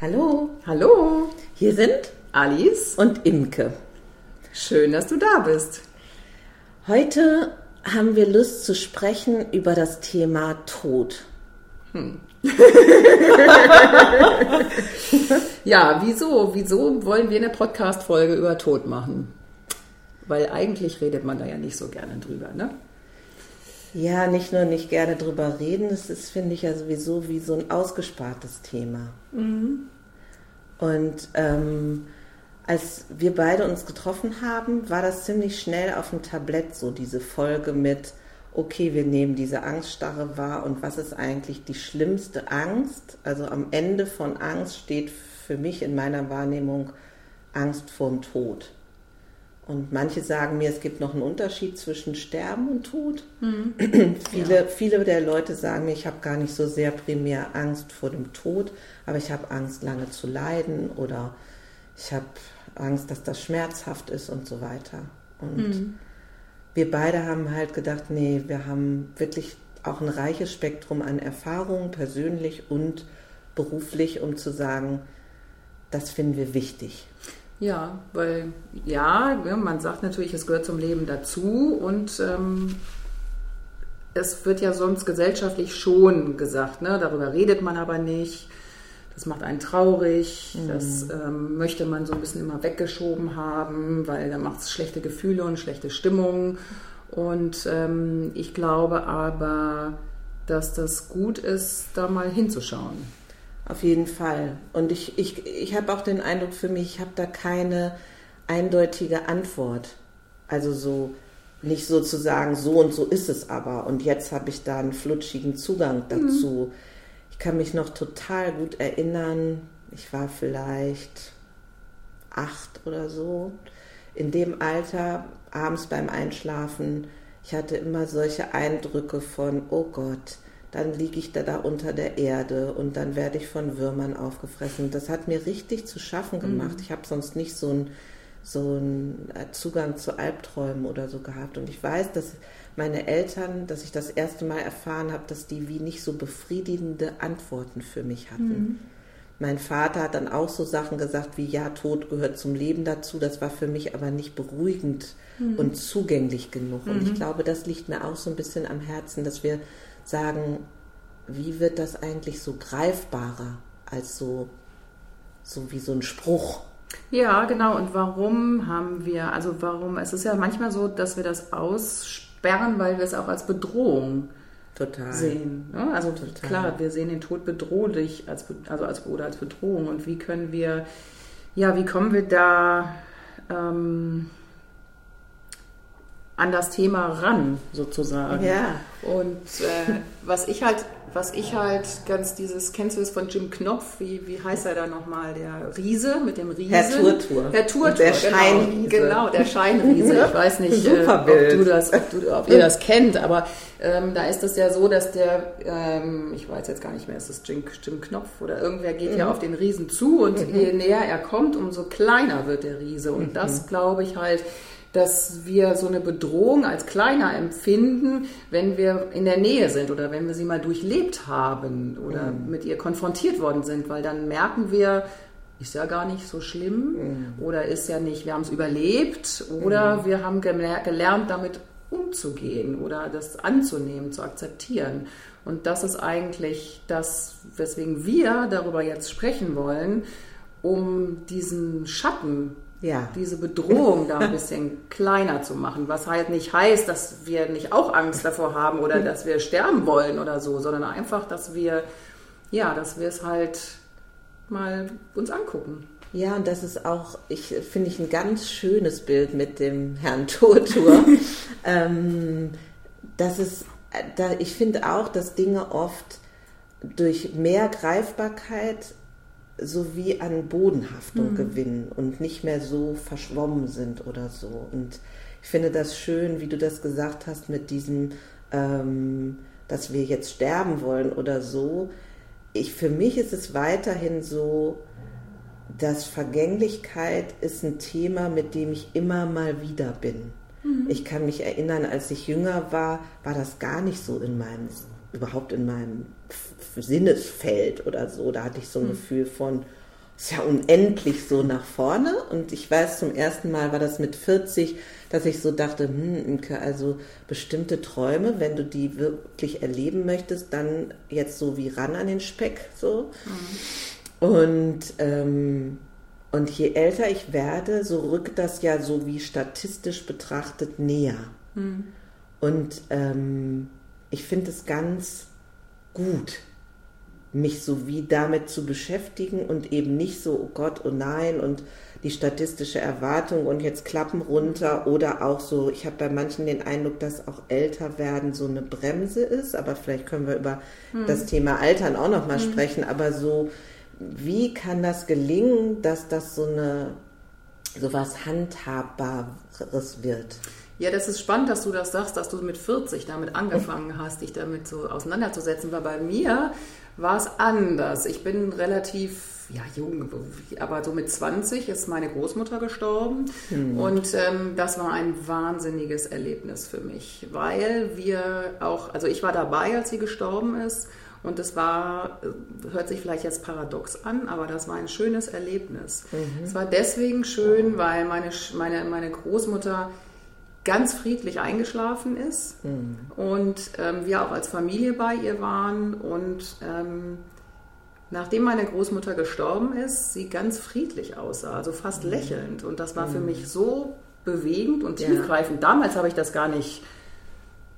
Hallo, Hallo, hier sind Alice. und Imke. Schön, dass du da bist. Heute haben wir Lust zu sprechen über das Thema Tod. Ja, wieso? Wieso wollen wir eine Podcast-Folge über Tod machen? Weil eigentlich redet man da ja nicht so gerne drüber, ne? Ja, nicht nur nicht gerne drüber reden, es ist, finde ich, ja sowieso wie so ein ausgespartes Thema. Und ähm, als wir beide uns getroffen haben, war das ziemlich schnell auf dem Tablett so diese Folge mit, okay, wir nehmen diese Angststarre wahr und was ist eigentlich die schlimmste Angst? Also am Ende von Angst steht für mich in meiner Wahrnehmung Angst vorm Tod. Und manche sagen mir, es gibt noch einen Unterschied zwischen Sterben und Tod. viele, viele der Leute sagen mir, ich habe gar nicht so sehr primär Angst vor dem Tod, aber ich habe Angst, lange zu leiden oder ich habe Angst, dass das schmerzhaft ist und so weiter. Und wir beide haben halt gedacht, nee, wir haben wirklich auch ein reiches Spektrum an Erfahrungen, persönlich und beruflich, um zu sagen, das finden wir wichtig. Ja, weil ja, ja, man sagt natürlich, es gehört zum Leben dazu und ähm, es wird ja sonst gesellschaftlich schon gesagt, ne? darüber redet man aber nicht. Das macht einen traurig, das ähm, möchte man so ein bisschen immer weggeschoben haben, weil da macht es schlechte Gefühle und schlechte Stimmung. Und ähm, ich glaube aber, dass das gut ist, da mal hinzuschauen. Auf jeden Fall. Und ich, ich, ich habe auch den Eindruck für mich, ich habe da keine eindeutige Antwort. Also so nicht sozusagen so und so ist es aber. Und jetzt habe ich da einen flutschigen Zugang dazu. Ich kann mich noch total gut erinnern, ich war vielleicht acht oder so. In dem Alter, abends beim Einschlafen, ich hatte immer solche Eindrücke von, oh Gott, dann liege ich da, da unter der Erde und dann werde ich von Würmern aufgefressen. Das hat mir richtig zu schaffen gemacht. Ich habe sonst nicht so einen so einen Zugang zu Albträumen oder so gehabt. Und ich weiß, dass meine Eltern, dass ich das erste Mal erfahren habe, dass die wie nicht so befriedigende Antworten für mich hatten. Mein Vater hat dann auch so Sachen gesagt wie, ja, Tod gehört zum Leben dazu. Das war für mich aber nicht beruhigend und zugänglich genug. Und ich glaube, das liegt mir auch so ein bisschen am Herzen, dass wir sagen, wie wird das eigentlich so greifbarer als so, so wie so ein Spruch? Ja, genau. Und warum haben wir, also warum, es ist ja manchmal so, dass wir das aussperren, weil wir es auch als Bedrohung Total. sehen. Ne? Also Total. klar, wir sehen den Tod bedrohlich, als, also als, oder als Bedrohung. Und wie können wir, ja, wie kommen wir da ähm, an das Thema ran, sozusagen? Ja. Und äh, was ich halt, was ich halt ganz dieses, kennst du das von Jim Knopf? Wie, wie heißt er da nochmal? Der Riese mit dem Riesen? Herr Turtur. Herr Turtur, der genau. Scheinriese. Genau, der Scheinriese. Ich weiß nicht, äh, ob, du das, ob, du, ob ihr das kennt, aber ähm, da ist es ja so, dass der, ähm, ich weiß jetzt gar nicht mehr, ist das Jim, Jim Knopf oder irgendwer geht Mhm. ja auf den Riesen zu und je näher er kommt, umso kleiner wird der Riese. Und Mhm. das glaube ich halt, dass wir so eine Bedrohung als kleiner empfinden, wenn wir in der Nähe sind oder wenn wir sie mal durchlebt haben oder mit ihr konfrontiert worden sind, weil dann merken wir, ist ja gar nicht so schlimm oder ist ja nicht, wir haben es überlebt oder wir haben geler- gelernt, damit umzugehen oder das anzunehmen, zu akzeptieren. Und das ist eigentlich das, weswegen wir darüber jetzt sprechen wollen, um diesen Schatten Ja. diese Bedrohung da ein bisschen kleiner zu machen. Was halt nicht heißt, dass wir nicht auch Angst davor haben oder dass wir sterben wollen oder so, sondern einfach, dass wir, ja, dass wir es halt mal uns angucken. Ja, und das ist auch, ich finde ich ein ganz schönes Bild mit dem Herrn Turtur. ähm, das ist, äh, da, ich finde auch, dass Dinge oft durch mehr Greifbarkeit sowie an Bodenhaftung gewinnen und nicht mehr so verschwommen sind oder so. Und ich finde das schön, wie du das gesagt hast mit diesem, ähm, dass wir jetzt sterben wollen oder so. Ich, für mich ist es weiterhin so, dass Vergänglichkeit ist ein Thema, mit dem ich immer mal wieder bin. Ich kann mich erinnern, als ich jünger war, war das gar nicht so in meinem, überhaupt in meinem Sinnesfeld oder so. Da hatte ich so ein Gefühl von, ist ja unendlich so nach vorne. Und ich weiß, zum ersten Mal war das mit 40, dass ich so dachte, hm, also bestimmte Träume, wenn du die wirklich erleben möchtest, dann jetzt so wie ran an den Speck, so. Mhm. Und, ähm, und je älter ich werde, so rückt das ja so wie statistisch betrachtet näher. Mhm. Und ähm, ich finde es ganz gut, mich so wie damit zu beschäftigen und eben nicht so, oh Gott, oh nein, und die statistische Erwartung und jetzt Klappen runter oder auch so, ich habe bei manchen den Eindruck, dass auch älter werden so eine Bremse ist, aber vielleicht können wir über hm. das Thema Altern auch nochmal hm. sprechen, aber so, wie kann das gelingen, dass das so eine, so was Handhabbares wird? Ja, das ist spannend, dass du das sagst, dass du mit 40 damit angefangen hast, dich damit so auseinanderzusetzen, weil bei mir war es anders. Ich bin relativ ja, jung, aber so mit 20 ist meine Großmutter gestorben. Mhm. Und ähm, das war ein wahnsinniges Erlebnis für mich, weil wir auch, also ich war dabei, als sie gestorben ist. Und es war, äh, hört sich vielleicht jetzt paradox an, aber das war ein schönes Erlebnis. Mhm. Es war deswegen schön, weil meine, meine, meine Großmutter ganz friedlich eingeschlafen ist mhm. und ähm, wir auch als Familie bei ihr waren und ähm, nachdem meine Großmutter gestorben ist, sie ganz friedlich aussah, also fast mhm. lächelnd und das war mhm. für mich so bewegend und tiefgreifend. Ja. Damals habe ich das gar nicht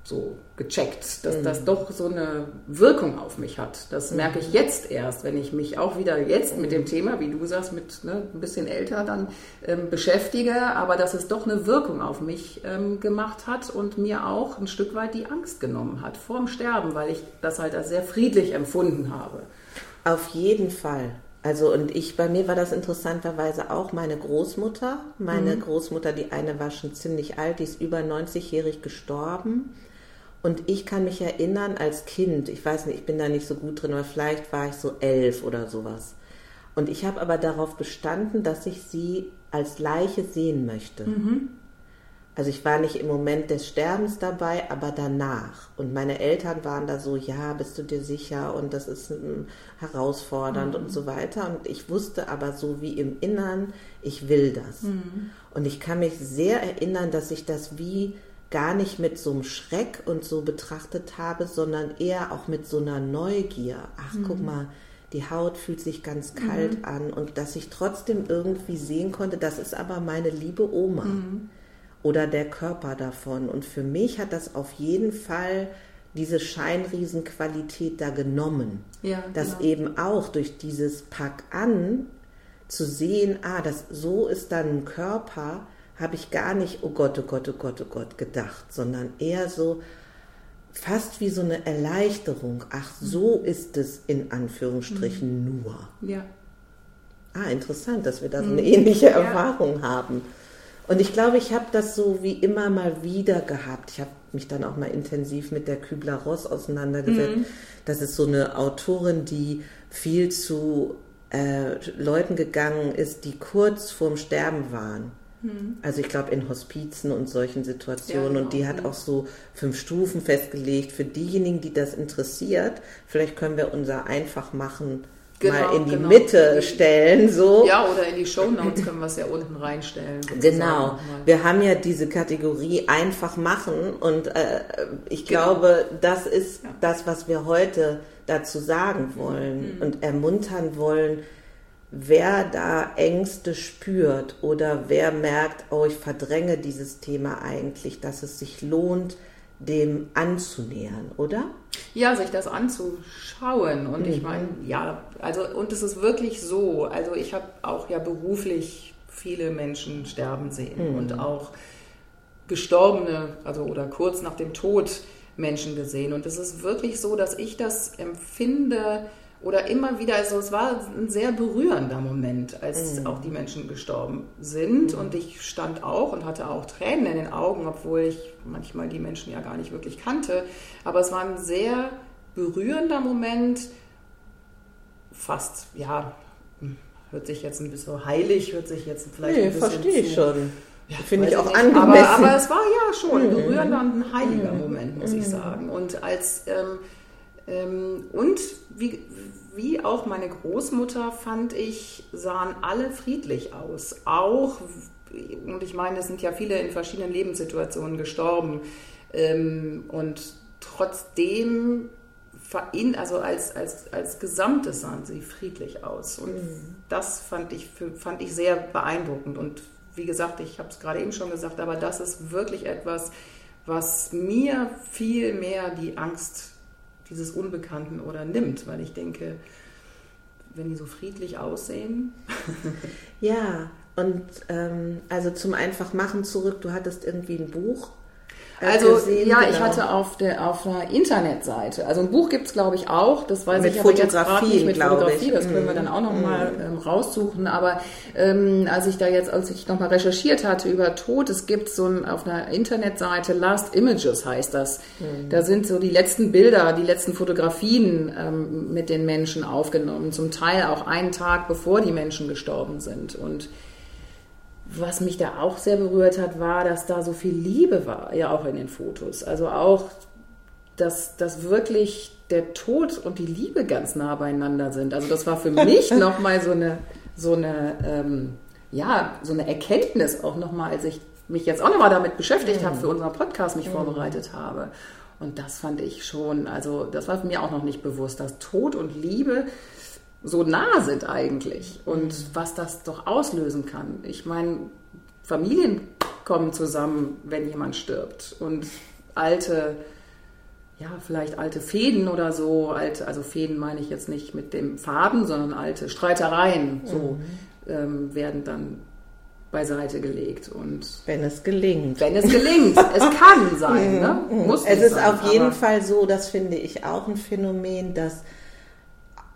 so gecheckt, dass mhm. das doch so eine Wirkung auf mich hat. Das mhm. merke ich jetzt erst, wenn ich mich auch wieder jetzt mit dem Thema, wie du sagst, mit ne, ein bisschen älter dann ähm, beschäftige, aber dass es doch eine Wirkung auf mich ähm, gemacht hat und mir auch ein Stück weit die Angst genommen hat vorm Sterben, weil ich das halt als sehr friedlich empfunden habe. Auf jeden Fall. Also und ich, bei mir war das interessanterweise auch meine Großmutter. Meine mhm. Großmutter, die eine war schon ziemlich alt, die ist über 90-jährig gestorben. Und ich kann mich erinnern als Kind, ich weiß nicht, ich bin da nicht so gut drin, aber vielleicht war ich so elf oder sowas. Und ich habe aber darauf bestanden, dass ich sie als Leiche sehen möchte. Mhm. Also ich war nicht im Moment des Sterbens dabei, aber danach. Und meine Eltern waren da so, ja, bist du dir sicher? Und das ist hm, herausfordernd mhm. und so weiter. Und ich wusste aber so wie im Innern, ich will das. Mhm. Und ich kann mich sehr erinnern, dass ich das wie gar nicht mit so einem Schreck und so betrachtet habe, sondern eher auch mit so einer Neugier. Ach, mhm. guck mal, die Haut fühlt sich ganz kalt mhm. an und dass ich trotzdem irgendwie sehen konnte, das ist aber meine liebe Oma mhm. oder der Körper davon. Und für mich hat das auf jeden Fall diese Scheinriesenqualität da genommen. Ja, dass genau. eben auch durch dieses Pack an zu sehen, ah, das so ist dann ein Körper, habe ich gar nicht, oh Gott, oh Gott, oh Gott, oh Gott gedacht, sondern eher so fast wie so eine Erleichterung. Ach, so ist es in Anführungsstrichen mhm. nur. Ja. Ah, interessant, dass wir da so eine mhm. ähnliche ja. Erfahrung haben. Und ich glaube, ich habe das so wie immer mal wieder gehabt. Ich habe mich dann auch mal intensiv mit der Kübler-Ross auseinandergesetzt. Mhm. Das ist so eine Autorin, die viel zu äh, Leuten gegangen ist, die kurz vorm Sterben waren. Hm. Also ich glaube in Hospizen und solchen Situationen. Ja, genau. Und die hat auch so fünf Stufen festgelegt. Für diejenigen, die das interessiert, vielleicht können wir unser einfach machen. Genau, mal in die genau. Mitte stellen, so. Ja, oder in die Shownotes können wir es ja unten reinstellen. Genau. Wir haben ja diese Kategorie einfach machen und äh, ich genau. glaube, das ist ja. das, was wir heute dazu sagen wollen mhm. und ermuntern wollen, wer da Ängste spürt oder wer merkt, oh, ich verdränge dieses Thema eigentlich, dass es sich lohnt, dem anzunähern, oder? Ja, sich das anzuschauen. Und mhm. ich meine, ja, also, und es ist wirklich so. Also, ich habe auch ja beruflich viele Menschen sterben sehen mhm. und auch Gestorbene, also oder kurz nach dem Tod Menschen gesehen. Und es ist wirklich so, dass ich das empfinde, oder immer wieder, also es war ein sehr berührender Moment, als mhm. auch die Menschen gestorben sind. Mhm. Und ich stand auch und hatte auch Tränen in den Augen, obwohl ich manchmal die Menschen ja gar nicht wirklich kannte. Aber es war ein sehr berührender Moment, fast, ja, hört sich jetzt ein bisschen heilig, hört sich jetzt vielleicht nee, ein bisschen verstehe ich schon. Ja, Finde ich auch nicht, angemessen. Aber, aber, es war ja schon ein mhm. berührender und ein heiliger mhm. Moment, muss ich mhm. sagen. Und als ähm, ähm, und wie, wie auch meine Großmutter, fand ich, sahen alle friedlich aus. Auch, und ich meine, es sind ja viele in verschiedenen Lebenssituationen gestorben. Ähm, und trotzdem, also als, als, als Gesamtes sahen sie friedlich aus. Und mhm. das fand ich, fand ich sehr beeindruckend. Und wie gesagt, ich habe es gerade eben schon gesagt, aber das ist wirklich etwas, was mir viel mehr die Angst dieses Unbekannten oder nimmt, weil ich denke, wenn die so friedlich aussehen. ja, und ähm, also zum Einfachmachen zurück, du hattest irgendwie ein Buch also gesehen, ja, genau. ich hatte auf der auf einer Internetseite, also ein Buch gibt es glaube ich auch, das weiß mit ich aber jetzt gerade nicht mit Fotografie, das können wir dann auch nochmal mm. ähm, raussuchen, aber ähm, als ich da jetzt, als ich nochmal recherchiert hatte über Tod, es gibt so ein, auf einer Internetseite, Last Images heißt das, mm. da sind so die letzten Bilder, die letzten Fotografien ähm, mit den Menschen aufgenommen, zum Teil auch einen Tag bevor die Menschen gestorben sind und was mich da auch sehr berührt hat, war, dass da so viel Liebe war, ja auch in den Fotos. Also auch, dass, dass wirklich der Tod und die Liebe ganz nah beieinander sind. Also das war für mich nochmal so eine, so eine, ähm, ja, so eine Erkenntnis auch nochmal, als ich mich jetzt auch nochmal damit beschäftigt mhm. habe, für unseren Podcast mich mhm. vorbereitet habe. Und das fand ich schon, also das war mir auch noch nicht bewusst, dass Tod und Liebe so nah sind eigentlich und was das doch auslösen kann. Ich meine, Familien kommen zusammen, wenn jemand stirbt und alte, ja, vielleicht alte Fäden oder so, alte, also Fäden meine ich jetzt nicht mit dem Faden, sondern alte Streitereien, so mhm. ähm, werden dann beiseite gelegt und wenn es gelingt. Wenn es gelingt, es kann sein, ne? Mhm. Muss es ist sein, auf jeden Fall so, das finde ich auch ein Phänomen, dass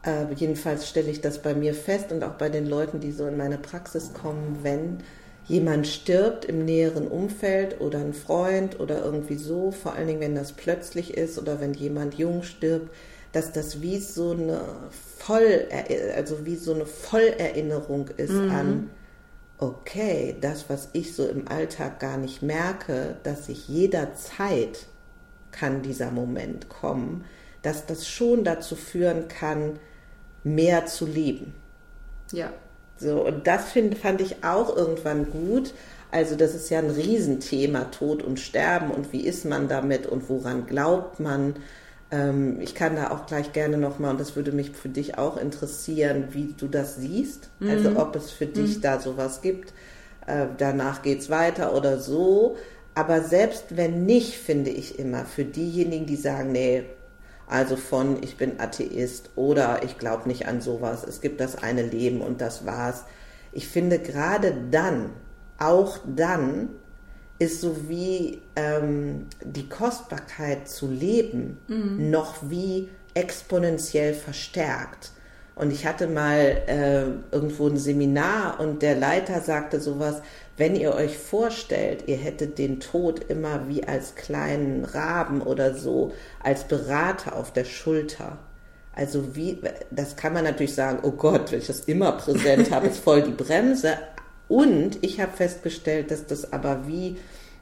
äh, jedenfalls stelle ich das bei mir fest und auch bei den Leuten, die so in meine Praxis kommen, wenn jemand stirbt im näheren Umfeld oder ein Freund oder irgendwie so, vor allen Dingen, wenn das plötzlich ist oder wenn jemand jung stirbt, dass das wie so eine Voll, also wie so eine Vollerinnerung ist mhm. an, okay, das, was ich so im Alltag gar nicht merke, dass sich jederzeit kann dieser Moment kommen, dass das schon dazu führen kann, mehr zu leben. Ja. So, und das find, fand ich auch irgendwann gut. Also das ist ja ein Riesenthema, Tod und Sterben und wie ist man damit und woran glaubt man. Ähm, ich kann da auch gleich gerne nochmal, und das würde mich für dich auch interessieren, wie du das siehst. Also mhm. Also ob es für dich mhm. da sowas gibt. Äh, danach es weiter oder so. Aber selbst wenn nicht, finde ich immer, für diejenigen, die sagen, nee, also von ich bin Atheist oder ich glaube nicht an sowas, es gibt das eine Leben und das war's. Ich finde gerade dann, auch dann, ist so wie ähm, die Kostbarkeit zu leben mhm. noch wie exponentiell verstärkt. Und ich hatte mal äh, irgendwo ein Seminar und der Leiter sagte sowas, wenn ihr euch vorstellt, ihr hättet den Tod immer wie als kleinen Raben oder so, als Berater auf der Schulter. Also wie, das kann man natürlich sagen, oh Gott, wenn ich das immer präsent habe, ist voll die Bremse. Und ich habe festgestellt, dass das aber wie,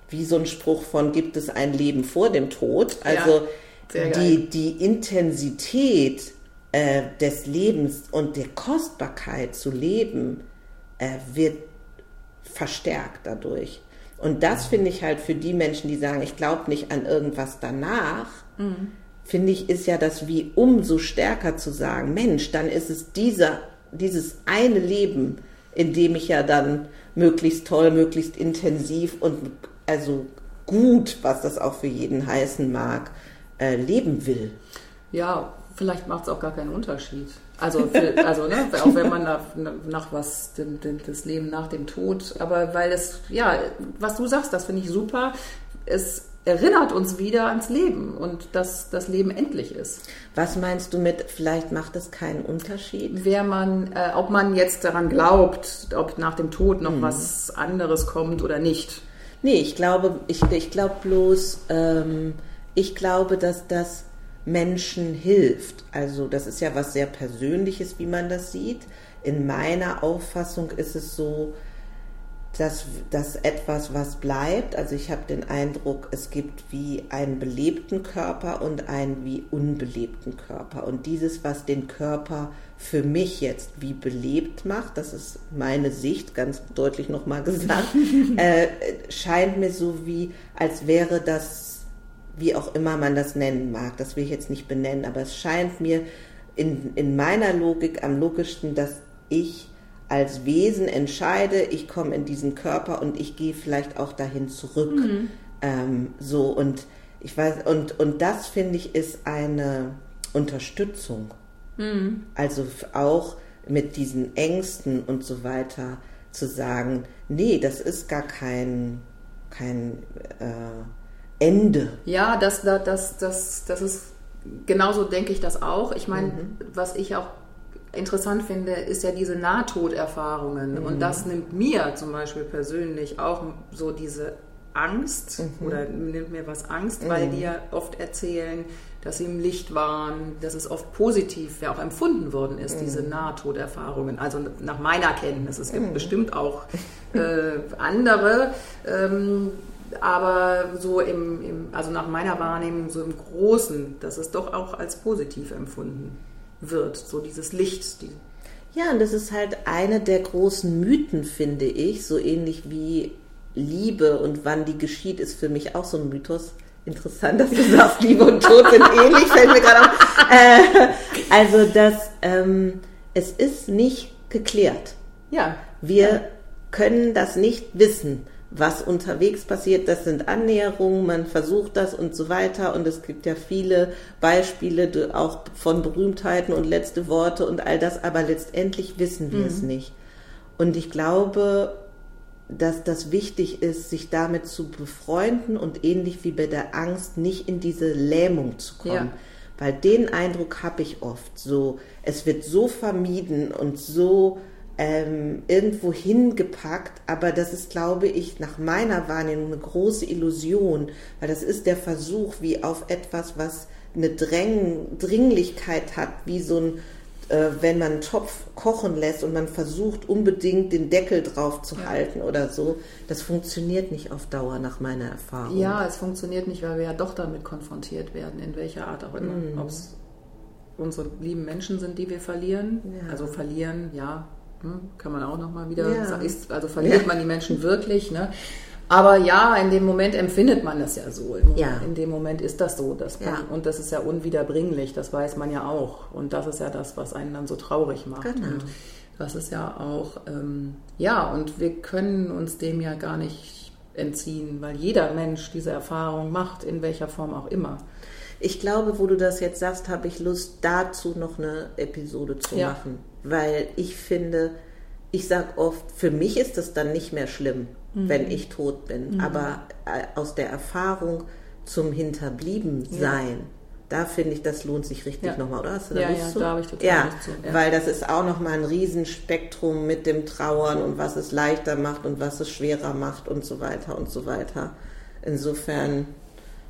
wie so ein Spruch von gibt es ein Leben vor dem Tod. Also ja, die, die Intensität äh, des Lebens und der Kostbarkeit zu leben äh, wird verstärkt dadurch. Und das finde ich halt für die Menschen, die sagen, ich glaube nicht an irgendwas danach, mhm. finde ich, ist ja das wie umso stärker zu sagen, Mensch, dann ist es dieser, dieses eine Leben, in dem ich ja dann möglichst toll, möglichst intensiv und also gut, was das auch für jeden heißen mag, äh, leben will. Ja, vielleicht macht es auch gar keinen Unterschied. Also, für, also ne, auch wenn man nach, nach was, den, den, das Leben nach dem Tod, aber weil es, ja, was du sagst, das finde ich super. Es erinnert uns wieder ans Leben und dass das Leben endlich ist. Was meinst du mit, vielleicht macht es keinen Unterschied? Wer man, äh, ob man jetzt daran glaubt, ob nach dem Tod noch hm. was anderes kommt oder nicht. Nee, ich glaube, ich, ich glaube bloß, ähm, ich glaube, dass das Menschen hilft. Also das ist ja was sehr Persönliches, wie man das sieht. In meiner Auffassung ist es so, dass, dass etwas, was bleibt, also ich habe den Eindruck, es gibt wie einen belebten Körper und einen wie unbelebten Körper. Und dieses, was den Körper für mich jetzt wie belebt macht, das ist meine Sicht, ganz deutlich nochmal gesagt, äh, scheint mir so wie, als wäre das, wie auch immer man das nennen mag, das will ich jetzt nicht benennen, aber es scheint mir in, in meiner Logik am logischsten, dass ich als Wesen entscheide, ich komme in diesen Körper und ich gehe vielleicht auch dahin zurück. Mhm. Ähm, so und ich weiß, und, und das finde ich ist eine Unterstützung. Mhm. Also auch mit diesen Ängsten und so weiter zu sagen, nee, das ist gar kein, kein äh, Ende. Ja, das, das, das, das ist genauso denke ich das auch. Ich meine, mhm. was ich auch interessant finde, ist ja diese Nahtoderfahrungen. Mhm. Und das nimmt mir zum Beispiel persönlich auch so diese Angst mhm. oder nimmt mir was Angst, weil mhm. die ja oft erzählen, dass sie im Licht waren, dass es oft positiv ja auch empfunden worden ist, mhm. diese Nahtoderfahrungen. Also nach meiner Kenntnis. Es gibt mhm. bestimmt auch äh, andere. Ähm, aber so im, im, also nach meiner Wahrnehmung, so im Großen, dass es doch auch als positiv empfunden wird, so dieses Licht. Die ja, und das ist halt eine der großen Mythen, finde ich, so ähnlich wie Liebe und wann die geschieht, ist für mich auch so ein Mythos. Interessant, dass du sagst, Liebe und Tod sind ähnlich, fällt mir gerade auf. Äh, also, dass ähm, es ist nicht geklärt. Ja. Wir ja. können das nicht wissen was unterwegs passiert, das sind Annäherungen, man versucht das und so weiter. Und es gibt ja viele Beispiele auch von Berühmtheiten und letzte Worte und all das, aber letztendlich wissen wir mhm. es nicht. Und ich glaube, dass das wichtig ist, sich damit zu befreunden und ähnlich wie bei der Angst nicht in diese Lähmung zu kommen. Ja. Weil den Eindruck habe ich oft so, es wird so vermieden und so ähm, irgendwo hingepackt, aber das ist, glaube ich, nach meiner Wahrnehmung eine große Illusion, weil das ist der Versuch, wie auf etwas, was eine Dräng Dringlichkeit hat, wie so ein, äh, wenn man einen Topf kochen lässt und man versucht unbedingt den Deckel drauf zu ja. halten oder so, das funktioniert nicht auf Dauer nach meiner Erfahrung. Ja, es funktioniert nicht, weil wir ja doch damit konfrontiert werden, in welcher Art auch immer. Mm. Ob es unsere lieben Menschen sind, die wir verlieren, ja. also verlieren, ja, kann man auch nochmal wieder, ja. ist, also verliert ja. man die Menschen wirklich. Ne? Aber ja, in dem Moment empfindet man das ja so. In, ja. in dem Moment ist das so. Dass man, Und das ist ja unwiederbringlich, das weiß man ja auch. Und das ist ja das, was einen dann so traurig macht. Genau. Und das ist ja auch, ähm, ja, und wir können uns dem ja gar nicht entziehen, weil jeder Mensch diese Erfahrung macht, in welcher Form auch immer. Ich glaube, wo du das jetzt sagst, habe ich Lust, dazu noch eine Episode zu ja. machen weil ich finde, ich sage oft, für mich ist es dann nicht mehr schlimm, mhm. wenn ich tot bin, mhm. aber äh, aus der Erfahrung zum Hinterbliebensein, ja. da finde ich, das lohnt sich richtig ja. nochmal, oder? Hast du da ja, ja, zu? da habe ich total ja, zu. Ja. Weil das ist auch nochmal ein Riesenspektrum mit dem Trauern und was es leichter macht und was es schwerer macht und so weiter und so weiter. Insofern.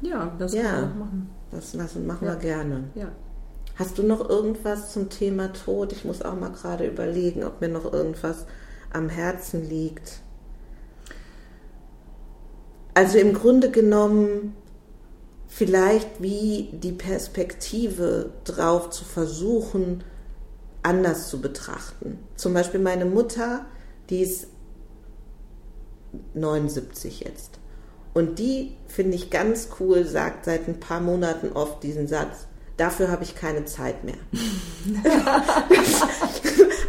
Ja, das ja, machen. Das lassen, machen wir gerne. Ja. Hast du noch irgendwas zum Thema Tod? Ich muss auch mal gerade überlegen, ob mir noch irgendwas am Herzen liegt. Also im Grunde genommen vielleicht wie die Perspektive drauf zu versuchen, anders zu betrachten. Zum Beispiel meine Mutter, die ist 79 jetzt. Und die, finde ich ganz cool, sagt seit ein paar Monaten oft diesen Satz, dafür habe ich keine Zeit mehr.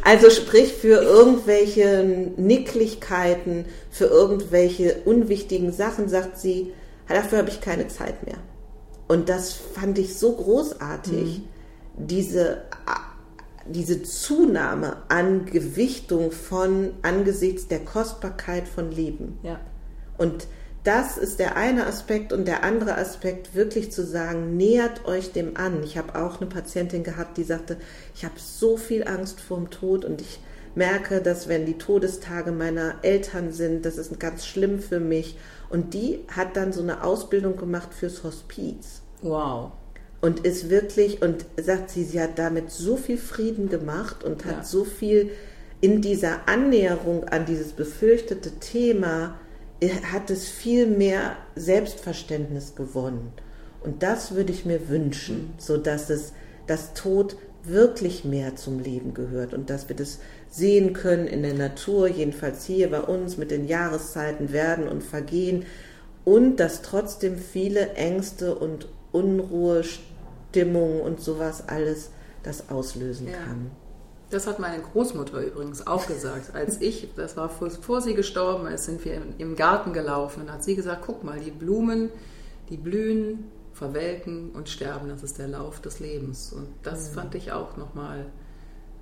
also sprich für irgendwelche Nicklichkeiten, für irgendwelche unwichtigen Sachen, sagt sie, dafür habe ich keine Zeit mehr. Und das fand ich so großartig, mhm. diese, diese Zunahme an Gewichtung von angesichts der Kostbarkeit von Leben. Ja. Und das ist der eine Aspekt und der andere Aspekt, wirklich zu sagen, nähert euch dem an. Ich habe auch eine Patientin gehabt, die sagte, ich habe so viel Angst vor dem Tod und ich merke, dass wenn die Todestage meiner Eltern sind, das ist ganz schlimm für mich. Und die hat dann so eine Ausbildung gemacht fürs Hospiz. Wow. Und ist wirklich, und sagt sie, sie hat damit so viel Frieden gemacht und hat ja. so viel in dieser Annäherung an dieses befürchtete Thema hat es viel mehr Selbstverständnis gewonnen. Und das würde ich mir wünschen, mhm. so dass es das Tod wirklich mehr zum Leben gehört und dass wir das sehen können in der Natur, jedenfalls hier bei uns mit den Jahreszeiten werden und vergehen und dass trotzdem viele Ängste und Unruhe, Stimmungen und sowas alles das auslösen ja. kann. Das hat meine Großmutter übrigens auch gesagt. Als ich, das war vor, sie gestorben ist, sind wir im Garten gelaufen und hat sie gesagt, guck mal, die Blumen, die blühen, verwelken und sterben, das ist der Lauf des Lebens. Und das mhm. fand ich auch nochmal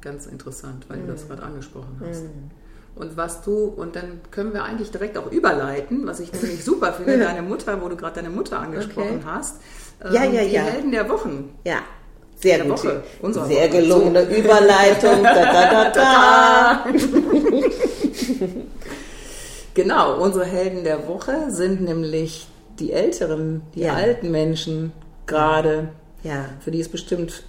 ganz interessant, weil mhm. du das mhm. gerade angesprochen hast. Mhm. Und was du, und dann können wir eigentlich direkt auch überleiten, was ich nämlich super finde, deine Mutter, wo du gerade deine Mutter angesprochen okay. hast. Ähm, ja, ja, die ja. Helden der Wochen. Ja. Sehr der Woche. Sehr Woche. gelungene so. Überleitung. da, da, da, genau, unsere Helden der Woche sind nämlich die älteren, die ja. alten Menschen gerade, ja. für die es bestimmt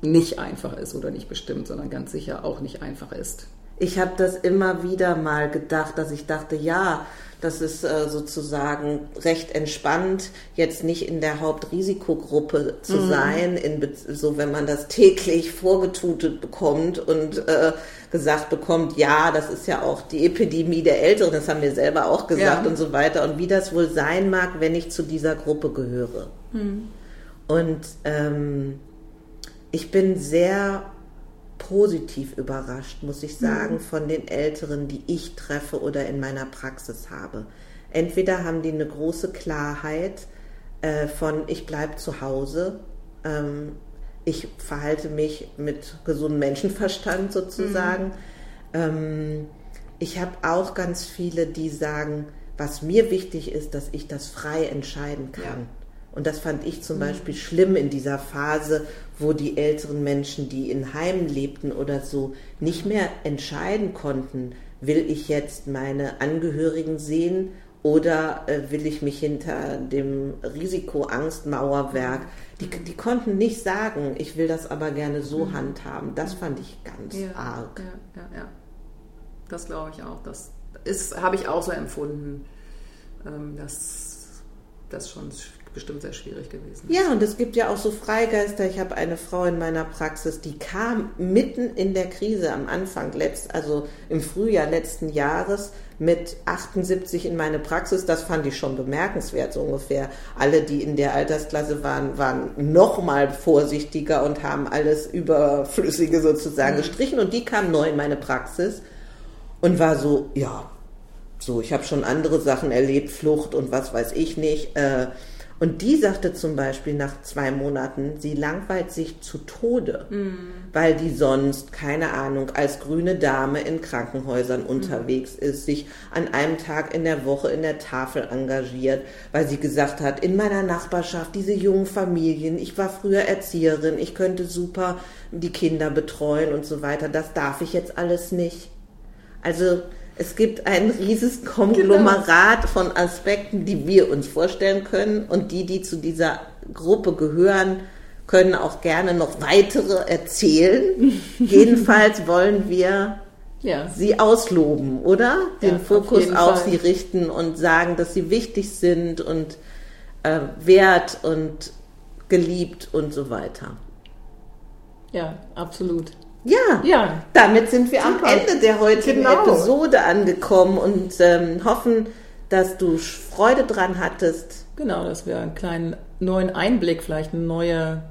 nicht einfach ist oder nicht bestimmt, sondern ganz sicher auch nicht einfach ist. Ich habe das immer wieder mal gedacht, dass ich dachte, ja, das ist äh, sozusagen recht entspannt, jetzt nicht in der Hauptrisikogruppe zu mhm. sein, in, so wenn man das täglich vorgetutet bekommt und äh, gesagt bekommt, ja, das ist ja auch die Epidemie der Älteren, das haben wir selber auch gesagt ja. und so weiter. Und wie das wohl sein mag, wenn ich zu dieser Gruppe gehöre. Mhm. Und ähm, ich bin sehr positiv überrascht, muss ich sagen, mhm. von den Älteren, die ich treffe oder in meiner Praxis habe. Entweder haben die eine große Klarheit äh, von ich bleibe zu Hause, ähm, ich verhalte mich mit gesundem Menschenverstand sozusagen. Mhm. Ähm, ich habe auch ganz viele, die sagen, was mir wichtig ist, dass ich das frei entscheiden kann. Ja. Und das fand ich zum mhm. Beispiel schlimm in dieser Phase, wo die älteren Menschen, die in Heimen lebten oder so, nicht mehr entscheiden konnten, will ich jetzt meine Angehörigen sehen oder äh, will ich mich hinter dem Risikoangstmauerwerk? Die, die konnten nicht sagen, ich will das aber gerne so mhm. handhaben. Das fand ich ganz ja, arg. Ja, ja, ja. Das glaube ich auch. Das habe ich auch so empfunden, ähm, dass das schon bestimmt sehr schwierig gewesen. Ja, und es gibt ja auch so Freigeister. Ich habe eine Frau in meiner Praxis, die kam mitten in der Krise am Anfang, letzt, also im Frühjahr letzten Jahres mit 78 in meine Praxis. Das fand ich schon bemerkenswert, so ungefähr. Alle, die in der Altersklasse waren, waren noch mal vorsichtiger und haben alles Überflüssige sozusagen mhm. gestrichen. Und die kam neu in meine Praxis und war so, ja, so, ich habe schon andere Sachen erlebt, Flucht und was weiß ich nicht. Äh, und die sagte zum Beispiel nach zwei Monaten, sie langweilt sich zu Tode, mm. weil die sonst, keine Ahnung, als grüne Dame in Krankenhäusern mm. unterwegs ist, sich an einem Tag in der Woche in der Tafel engagiert, weil sie gesagt hat, in meiner Nachbarschaft, diese jungen Familien, ich war früher Erzieherin, ich könnte super die Kinder betreuen und so weiter, das darf ich jetzt alles nicht. Also es gibt ein riesiges Konglomerat genau. von Aspekten, die wir uns vorstellen können und die, die zu dieser Gruppe gehören, können auch gerne noch weitere erzählen. Jedenfalls wollen wir ja. sie ausloben, oder? Den ja, Fokus auf, auf sie richten und sagen, dass sie wichtig sind und äh, wert und geliebt und so weiter. Ja, absolut. Ja, ja. damit sind wir Super. am Ende der heutigen genau. Episode angekommen und ähm, hoffen, dass du Freude dran hattest. Genau, dass wir einen kleinen neuen Einblick, vielleicht einen neuen,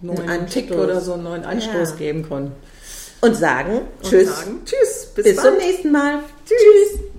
neuen einen Tick oder so einen neuen Anstoß ja. geben konnten. Und sagen und Tschüss. Sagen, tschüss. Bis, bis zum nächsten Mal. Tschüss. tschüss.